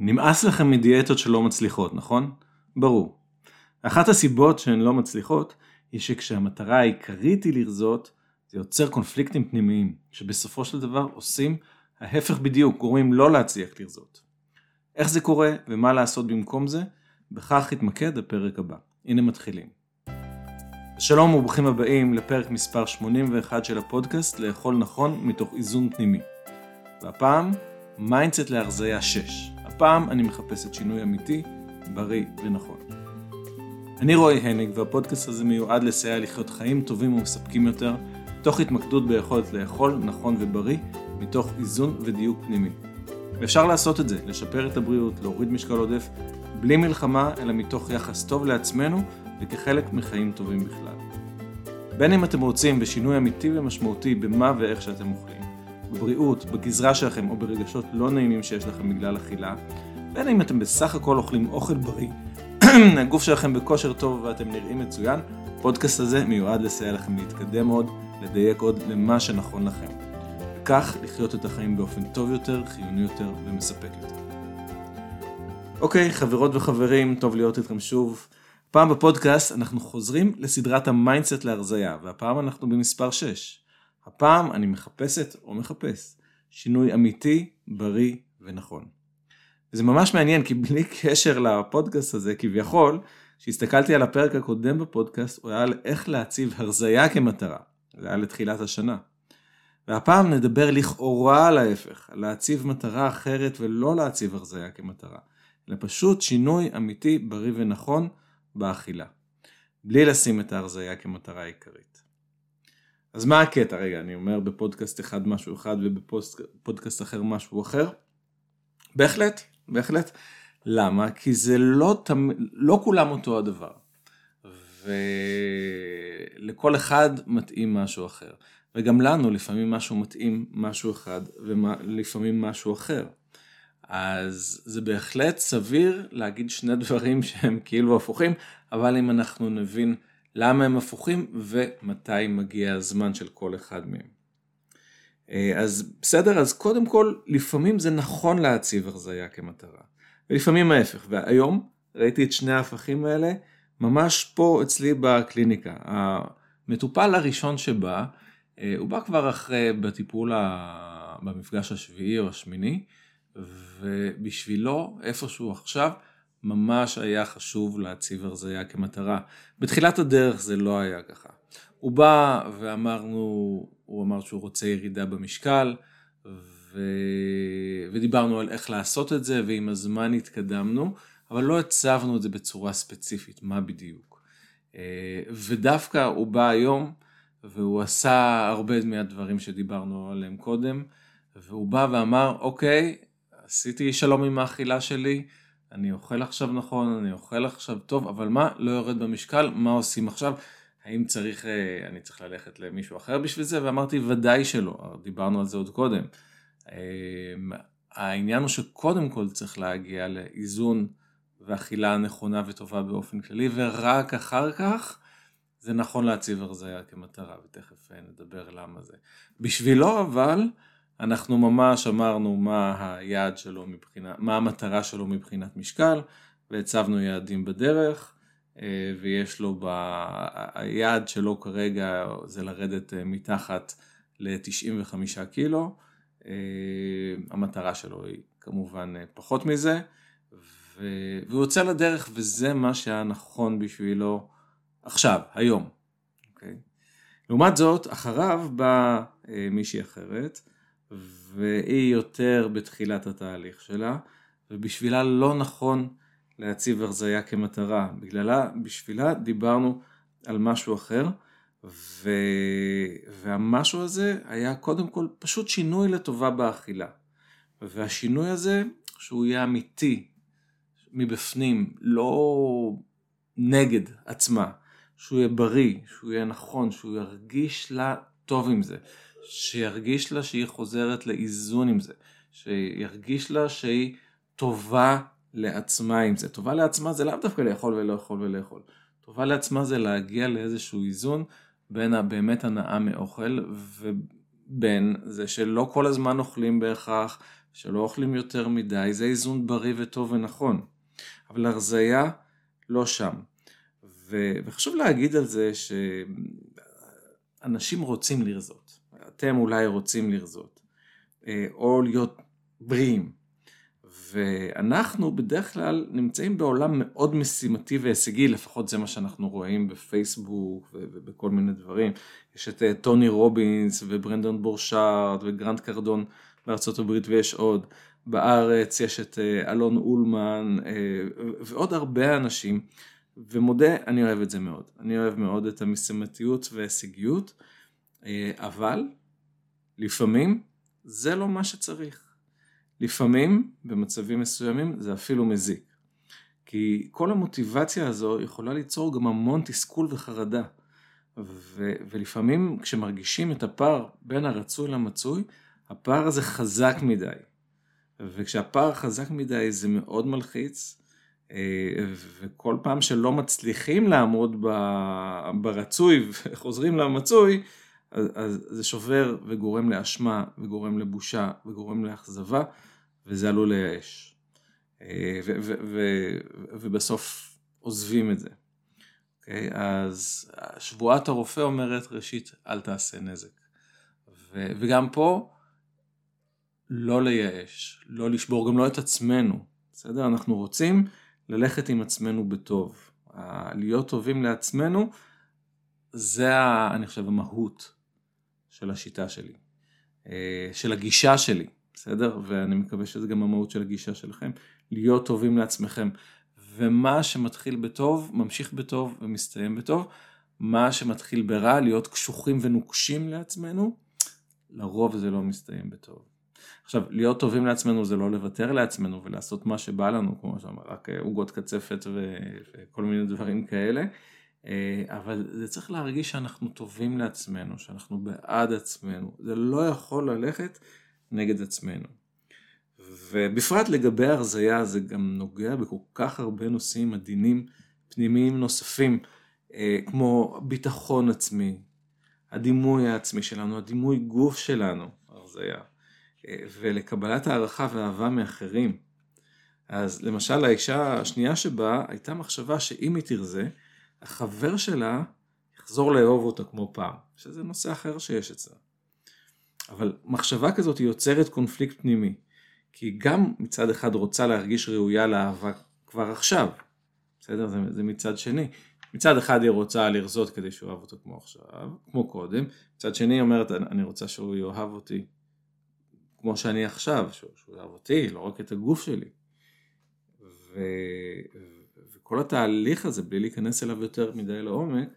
נמאס לכם מדיאטות שלא מצליחות, נכון? ברור. אחת הסיבות שהן לא מצליחות היא שכשהמטרה העיקרית היא לרזות, זה יוצר קונפליקטים פנימיים, שבסופו של דבר עושים ההפך בדיוק, גורמים לא להצליח לרזות. איך זה קורה ומה לעשות במקום זה, בכך יתמקד הפרק הבא. הנה מתחילים. שלום וברוכים הבאים לפרק מספר 81 של הפודקאסט לאכול נכון מתוך איזון פנימי. והפעם, mindset להרזייה 6. הפעם אני מחפשת שינוי אמיתי, בריא ונכון. אני רועי הניג והפודקאסט הזה מיועד לסייע לחיות חיים טובים ומספקים יותר, תוך התמקדות ביכולת לאכול נכון ובריא, מתוך איזון ודיוק פנימי. ואפשר לעשות את זה, לשפר את הבריאות, להוריד משקל עודף, בלי מלחמה, אלא מתוך יחס טוב לעצמנו וכחלק מחיים טובים בכלל. בין אם אתם רוצים בשינוי אמיתי ומשמעותי במה ואיך שאתם אוכלים, בבריאות, בגזרה שלכם או ברגשות לא נעימים שיש לכם בגלל אכילה, בין אם אתם בסך הכל אוכלים אוכל בריא, הגוף שלכם בכושר טוב ואתם נראים מצוין, הפודקאסט הזה מיועד לסייע לכם להתקדם עוד, לדייק עוד למה שנכון לכם. וכך לחיות את החיים באופן טוב יותר, חיוני יותר ומספק יותר. אוקיי, חברות וחברים, טוב להיות איתכם שוב. הפעם בפודקאסט אנחנו חוזרים לסדרת ה mindset להרזייה, והפעם אנחנו במספר 6. הפעם אני מחפשת או מחפש שינוי אמיתי, בריא ונכון. וזה ממש מעניין כי בלי קשר לפודקאסט הזה כביכול, כשהסתכלתי על הפרק הקודם בפודקאסט הוא היה על איך להציב הרזייה כמטרה. זה היה לתחילת השנה. והפעם נדבר לכאורה על ההפך, על להציב מטרה אחרת ולא להציב הרזייה כמטרה, אלא פשוט שינוי אמיתי, בריא ונכון באכילה. בלי לשים את ההרזייה כמטרה עיקרית. אז מה הקטע? רגע, אני אומר בפודקאסט אחד משהו אחד ובפודקאסט אחר משהו אחר? בהחלט, בהחלט. למה? כי זה לא, תמ... לא כולם אותו הדבר. ולכל אחד מתאים משהו אחר. וגם לנו לפעמים משהו מתאים משהו אחד ולפעמים משהו אחר. אז זה בהחלט סביר להגיד שני דברים שהם כאילו הפוכים, אבל אם אנחנו נבין למה הם הפוכים ומתי מגיע הזמן של כל אחד מהם. אה, אז בסדר, אז קודם כל, לפעמים זה נכון להציב הרזייה כמטרה, ולפעמים ההפך, והיום ראיתי את שני ההפכים האלה ממש פה אצלי בקליניקה. המטופל הראשון שבא, אה, הוא בא כבר אחרי, בטיפול, במפגש השביעי או השמיני, ובשבילו, איפשהו עכשיו, ממש היה חשוב להציב הרזייה כמטרה. בתחילת הדרך זה לא היה ככה. הוא בא ואמרנו, הוא אמר שהוא רוצה ירידה במשקל, ו... ודיברנו על איך לעשות את זה, ועם הזמן התקדמנו, אבל לא הצבנו את זה בצורה ספציפית, מה בדיוק. אה, ודווקא הוא בא היום, והוא עשה הרבה מהדברים שדיברנו עליהם קודם, והוא בא ואמר, אוקיי, עשיתי שלום עם האכילה שלי, אני אוכל עכשיו נכון, אני אוכל עכשיו טוב, אבל מה, לא יורד במשקל, מה עושים עכשיו? האם צריך, אה, אני צריך ללכת למישהו אחר בשביל זה? ואמרתי, ודאי שלא, דיברנו על זה עוד קודם. אמ, העניין הוא שקודם כל צריך להגיע לאיזון ואכילה נכונה וטובה באופן כללי, ורק אחר כך זה נכון להציב הרזייה כמטרה, ותכף אה, נדבר למה זה. בשבילו אבל, אנחנו ממש אמרנו מה היעד שלו מבחינת, מה המטרה שלו מבחינת משקל, והצבנו יעדים בדרך, אה, ויש לו, ב... היעד שלו כרגע זה לרדת אה, מתחת ל-95 קילו, אה, המטרה שלו היא כמובן פחות מזה, ו... והוא יוצא לדרך וזה מה שהיה נכון בשבילו עכשיו, היום. Okay. אוקיי? לעומת זאת, אחריו באה מישהי אחרת, והיא יותר בתחילת התהליך שלה, ובשבילה לא נכון להציב הרזייה כמטרה. בגללה, בשבילה דיברנו על משהו אחר, ו... והמשהו הזה היה קודם כל פשוט שינוי לטובה באכילה. והשינוי הזה, שהוא יהיה אמיתי, מבפנים, לא נגד עצמה, שהוא יהיה בריא, שהוא יהיה נכון, שהוא ירגיש לה טוב עם זה, שירגיש לה שהיא חוזרת לאיזון עם זה, שירגיש לה שהיא טובה לעצמה עם זה. טובה לעצמה זה לאו דווקא לאכול ולאכול ולאכול. טובה לעצמה זה להגיע לאיזשהו איזון בין הבאמת הנאה מאוכל ובין זה שלא כל הזמן אוכלים בהכרח, שלא אוכלים יותר מדי, זה איזון בריא וטוב ונכון. אבל הרזייה לא שם. ו, וחשוב להגיד על זה שאנשים רוצים לרזות. אתם אולי רוצים לרזות. אה, או להיות בריאים. ואנחנו בדרך כלל נמצאים בעולם מאוד משימתי והישגי, לפחות זה מה שאנחנו רואים בפייסבוק ובכל מיני דברים. יש את אה, טוני רובינס וברנדון בורשארד וגרנט קרדון בארצות הברית ויש עוד. בארץ יש את אה, אלון אולמן ועוד הרבה אנשים, ומודה, אני אוהב את זה מאוד. אני אוהב מאוד את המשימתיות וההישגיות, אבל לפעמים זה לא מה שצריך. לפעמים, במצבים מסוימים, זה אפילו מזיק. כי כל המוטיבציה הזו יכולה ליצור גם המון תסכול וחרדה. ו- ולפעמים כשמרגישים את הפער בין הרצוי למצוי, הפער הזה חזק מדי. וכשהפער חזק מדי זה מאוד מלחיץ, אה, וכל פעם שלא מצליחים לעמוד ברצוי וחוזרים למצוי, אז, אז זה שובר וגורם לאשמה וגורם לבושה וגורם לאכזבה וזה עלול לייאש. אה, ובסוף עוזבים את זה. Okay, אוקיי? אז שבועת הרופא אומרת ראשית אל תעשה נזק. ו, וגם פה לא לייאש, לא לשבור גם לא את עצמנו, בסדר? אנחנו רוצים ללכת עם עצמנו בטוב. להיות טובים לעצמנו זה אני חושב המהות של השיטה שלי, אה, של הגישה שלי, בסדר? ואני מקווה שזה גם המהות של הגישה שלכם, להיות טובים לעצמכם. ומה שמתחיל בטוב, ממשיך בטוב ומסתיים בטוב. מה שמתחיל ברע, להיות קשוחים ונוקשים לעצמנו, לרוב זה לא מסתיים בטוב. עכשיו, להיות טובים לעצמנו זה לא לוותר לעצמנו ולעשות מה שבא לנו, כמו שאמר, רק אה, עוגות קצפת וכל מיני דברים כאלה, אבל זה צריך להרגיש שאנחנו טובים לעצמנו, שאנחנו בעד עצמנו. זה לא יכול ללכת נגד עצמנו. ובפרט לגבי הרזייה זה גם נוגע בכל כך הרבה נושאים עדינים פנימיים נוספים, אה, כמו ביטחון עצמי, הדימוי העצמי שלנו, הדימוי גוף שלנו, הרזייה, אה, ולקבלת הערכה ואהבה מאחרים. אז למשל האישה השנייה שבה הייתה מחשבה שאם היא תרזה, החבר שלה יחזור לאהוב אותה כמו פעם, שזה נושא אחר שיש אצלה. אבל מחשבה כזאת יוצרת קונפליקט פנימי, כי גם מצד אחד רוצה להרגיש ראויה לאהבה כבר עכשיו, בסדר? זה, זה מצד שני. מצד אחד היא רוצה לרזות כדי שהוא אוהב אותו כמו עכשיו, כמו קודם, מצד שני היא אומרת אני רוצה שהוא יאהב אותי כמו שאני עכשיו, שהוא, שהוא יאהב אותי, לא רק את הגוף שלי. ו, וכל התהליך הזה, בלי להיכנס אליו יותר מדי לעומק,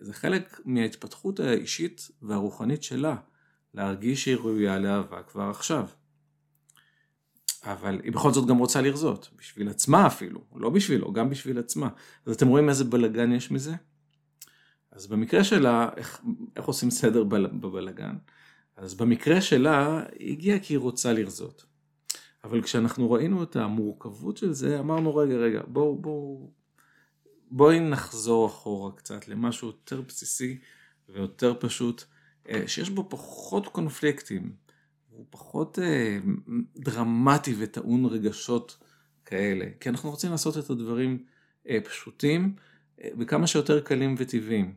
זה חלק מההתפתחות האישית והרוחנית שלה, להרגיש שהיא ראויה לאהבה כבר עכשיו. אבל היא בכל זאת גם רוצה לרזות, בשביל עצמה אפילו, לא בשבילו, גם בשביל עצמה. אז אתם רואים איזה בלגן יש מזה? אז במקרה שלה, איך, איך עושים סדר בבלגן? אז במקרה שלה, היא הגיעה כי היא רוצה לרזות. אבל כשאנחנו ראינו את המורכבות של זה, אמרנו רגע רגע בואו בואו בואי נחזור אחורה קצת למשהו יותר בסיסי ויותר פשוט, אה, שיש בו פחות קונפליקטים, הוא פחות אה, דרמטי וטעון רגשות כאלה, כי אנחנו רוצים לעשות את הדברים אה, פשוטים וכמה שיותר קלים וטבעיים.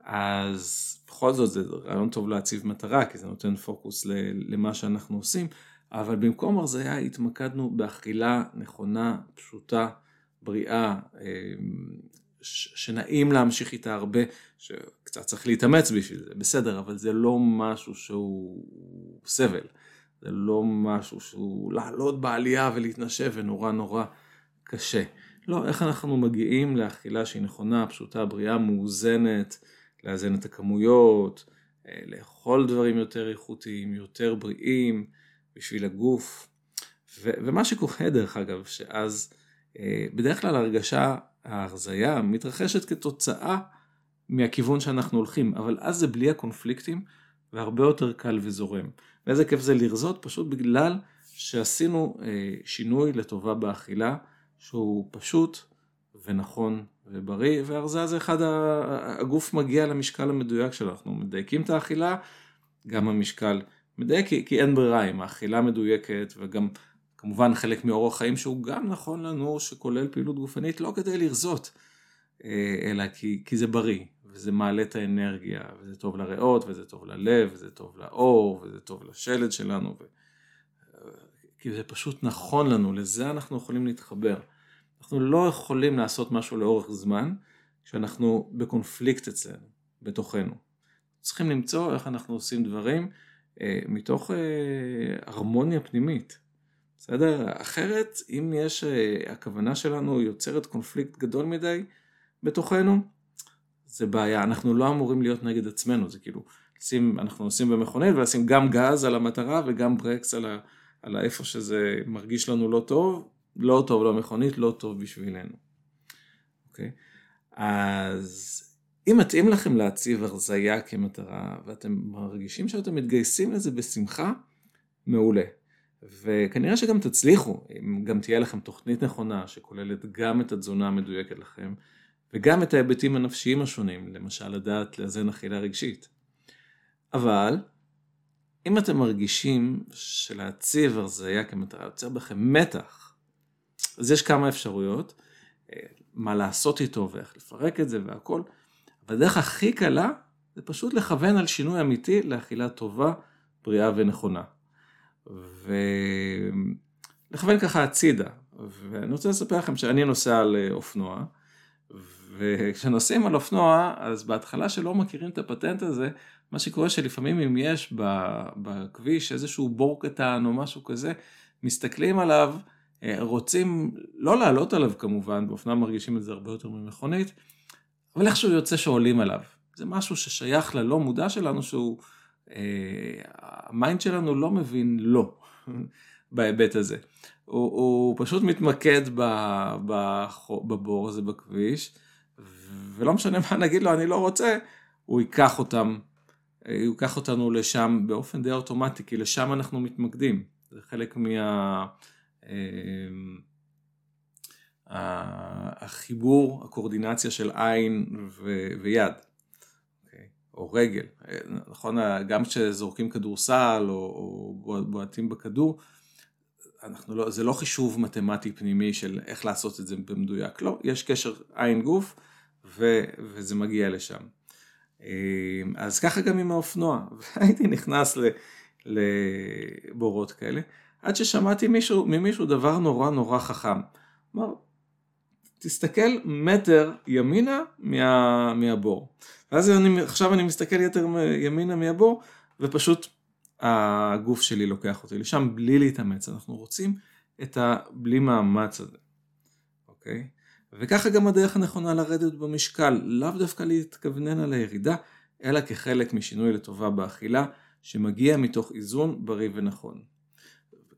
אז בכל זאת זה רעיון טוב להציב מטרה, כי זה נותן פוקוס למה שאנחנו עושים, אבל במקום הרזייה התמקדנו באכילה נכונה, פשוטה, בריאה, אמ, שנעים להמשיך איתה הרבה, שקצת צריך להתאמץ בשביל זה, בסדר, אבל זה לא משהו שהוא סבל, זה לא משהו שהוא לעלות בעלייה ולהתנשב ונורא נורא קשה. לא, איך אנחנו מגיעים לאכילה שהיא נכונה, פשוטה, בריאה, מאוזנת, לאזן את הכמויות, אה, לאכול דברים יותר איכותיים, יותר בריאים, בשביל הגוף. ו- ומה שקורה דרך אגב, שאז אה, בדרך כלל הרגשה, ההרזייה מתרחשת כתוצאה מהכיוון שאנחנו הולכים, אבל אז זה בלי הקונפליקטים והרבה יותר קל וזורם. ואיזה כיף זה לרזות פשוט בגלל שעשינו אה, שינוי לטובה באכילה שהוא פשוט ונכון ובריא, והרזה זה אחד, הגוף מגיע למשקל המדויק שלו, אנחנו מדייקים את האכילה, גם המשקל מדייק כי, כי אין ברירה עם האכילה מדויקת וגם כמובן חלק מאורח חיים שהוא גם נכון לנו שכולל פעילות גופנית לא כדי לרזות אה, אלא כי, כי זה בריא וזה מעלה את האנרגיה וזה טוב לריאות וזה טוב ללב וזה טוב לאור וזה טוב לשלד שלנו ו... כי זה פשוט נכון לנו לזה אנחנו יכולים להתחבר. אנחנו לא יכולים לעשות משהו לאורך זמן כשאנחנו בקונפליקט אצלנו בתוכנו. צריכים למצוא איך אנחנו עושים דברים אה, מתוך אה, הרמוניה פנימית. בסדר? אחרת, אם יש, אה, הכוונה שלנו יוצרת קונפליקט גדול מדי בתוכנו, זה בעיה. אנחנו לא אמורים להיות נגד עצמנו, זה כאילו, לשים, אנחנו עושים במכונית ולשים גם גז על המטרה וגם ברקס על, ה, על איפה שזה מרגיש לנו לא טוב, לא טוב למכונית, לא טוב בשבילנו. אוקיי? אז אם מתאים לכם להציב הרזייה כמטרה ואתם מרגישים שאתם מתגייסים לזה בשמחה, מעולה. וכנראה שגם תצליחו, אם גם תהיה לכם תוכנית נכונה שכוללת גם את התזונה המדויקת לכם וגם את ההיבטים הנפשיים השונים, למשל לדעת לאזן אכילה רגשית. אבל אם אתם מרגישים שלהציב הרזייה כמטרה יוצר בכם מתח, אז יש כמה אפשרויות, אה, מה לעשות איתו ואיך לפרק את זה והכל. והדרך הכי קלה זה פשוט לכוון על שינוי אמיתי לאכילה טובה, בריאה ונכונה. ולכוון ככה הצידה. ואני רוצה לספר לכם שאני נוסע על אה, אופנוע, וכשנוסעים על אופנוע, אז בהתחלה שלא מכירים את הפטנט הזה, מה שקורה שלפעמים אם יש בכביש איזשהו בור קטן או משהו כזה, מסתכלים עליו, אה, רוצים לא לעלות עליו כמובן, באופנוע מרגישים את זה הרבה יותר ממכונית, אבל איכשהו יוצא שעולים עליו. זה משהו ששייך ללא מודע שלנו, שהוא, אה, ה mind שלנו לא מבין לא בהיבט הזה. הוא, הוא פשוט מתמקד ב, ב, בבור הזה בכביש, ולא משנה מה נגיד לו, אני לא רוצה, הוא ייקח אותם, הוא ייקח אותנו לשם באופן די אוטומטי, כי לשם אנחנו מתמקדים. זה חלק מה... אה, החיבור, הקואורדינציה של עין ו- ויד, okay. אוקיי? או רגל, נכון, גם כשזורקים כדורסל או, או בועטים בכדור, אנחנו לא, זה לא חישוב מתמטי פנימי של איך לעשות את זה במדויק, לא, יש קשר עין גוף ו, וזה מגיע לשם. אז ככה גם עם האופנוע, והייתי נכנס לבורות כאלה, עד ששמעתי מישהו, ממישהו דבר נורא נורא חכם. אמר, תסתכל מטר ימינה מה, מהבור. ואז אני, עכשיו אני מסתכל יותר ימינה מהבור, ופשוט הגוף שלי לוקח אותי לשם בלי להתאמץ. אנחנו רוצים את הבלי מאמץ הזה, אוקיי? וככה גם הדרך הנכונה לרדת במשקל, לאו דווקא להתכוונן על הירידה, אלא כחלק משינוי לטובה באכילה, שמגיע מתוך איזון בריא ונכון.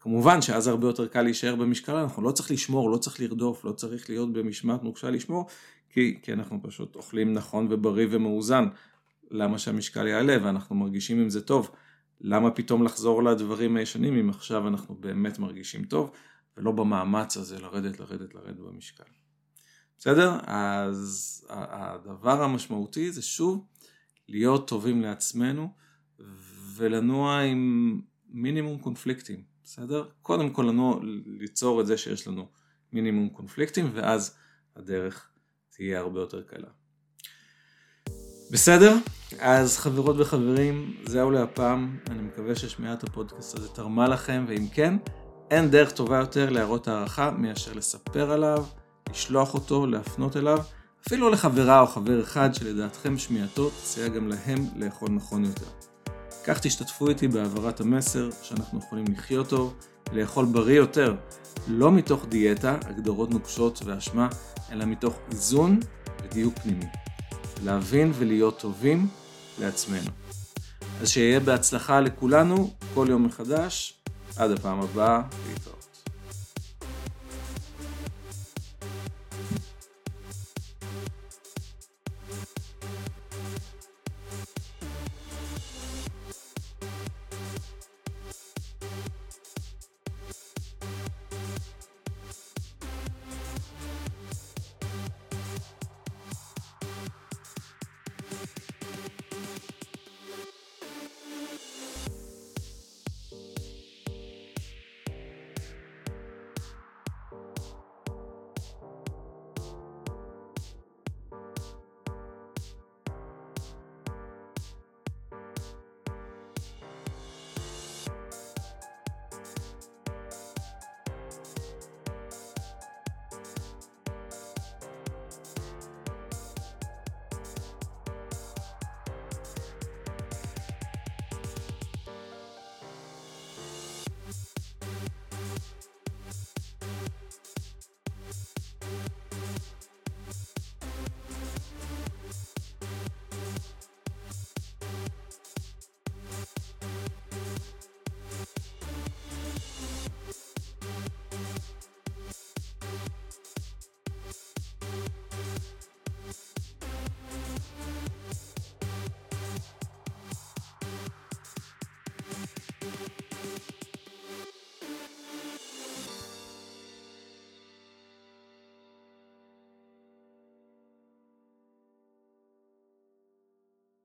כמובן שאז הרבה יותר קל להישאר במשקל, אנחנו לא צריך לשמור, לא צריך לרדוף, לא צריך להיות במשמעת נוקשה לשמור, כי, כי אנחנו פשוט אוכלים נכון ובריא ומאוזן. למה שהמשקל יעלה ואנחנו מרגישים עם זה טוב? למה פתאום לחזור לדברים הישנים אם עכשיו אנחנו באמת מרגישים טוב, ולא במאמץ הזה לרדת, לרדת, לרדת במשקל. בסדר? אז הדבר המשמעותי זה שוב להיות טובים לעצמנו ולנוע עם מינימום קונפליקטים. בסדר? קודם כל לנו ליצור את זה שיש לנו מינימום קונפליקטים ואז הדרך תהיה הרבה יותר קלה. בסדר? אז חברות וחברים, זהו להפעם, אני מקווה ששמיעת הפודקאסט הזה תרמה לכם, ואם כן, אין דרך טובה יותר להראות הערכה מאשר לספר עליו, לשלוח אותו, להפנות אליו, אפילו לחברה או חבר אחד שלדעתכם שמיעתו תסייע גם להם לאכול נכון יותר. כך תשתתפו איתי בהעברת המסר שאנחנו יכולים לחיות טוב, לאכול בריא יותר, לא מתוך דיאטה, הגדרות נוקשות ואשמה, אלא מתוך איזון ודיוק פנימי. להבין ולהיות טובים לעצמנו. אז שיהיה בהצלחה לכולנו, כל יום מחדש. עד הפעם הבאה, להתראות.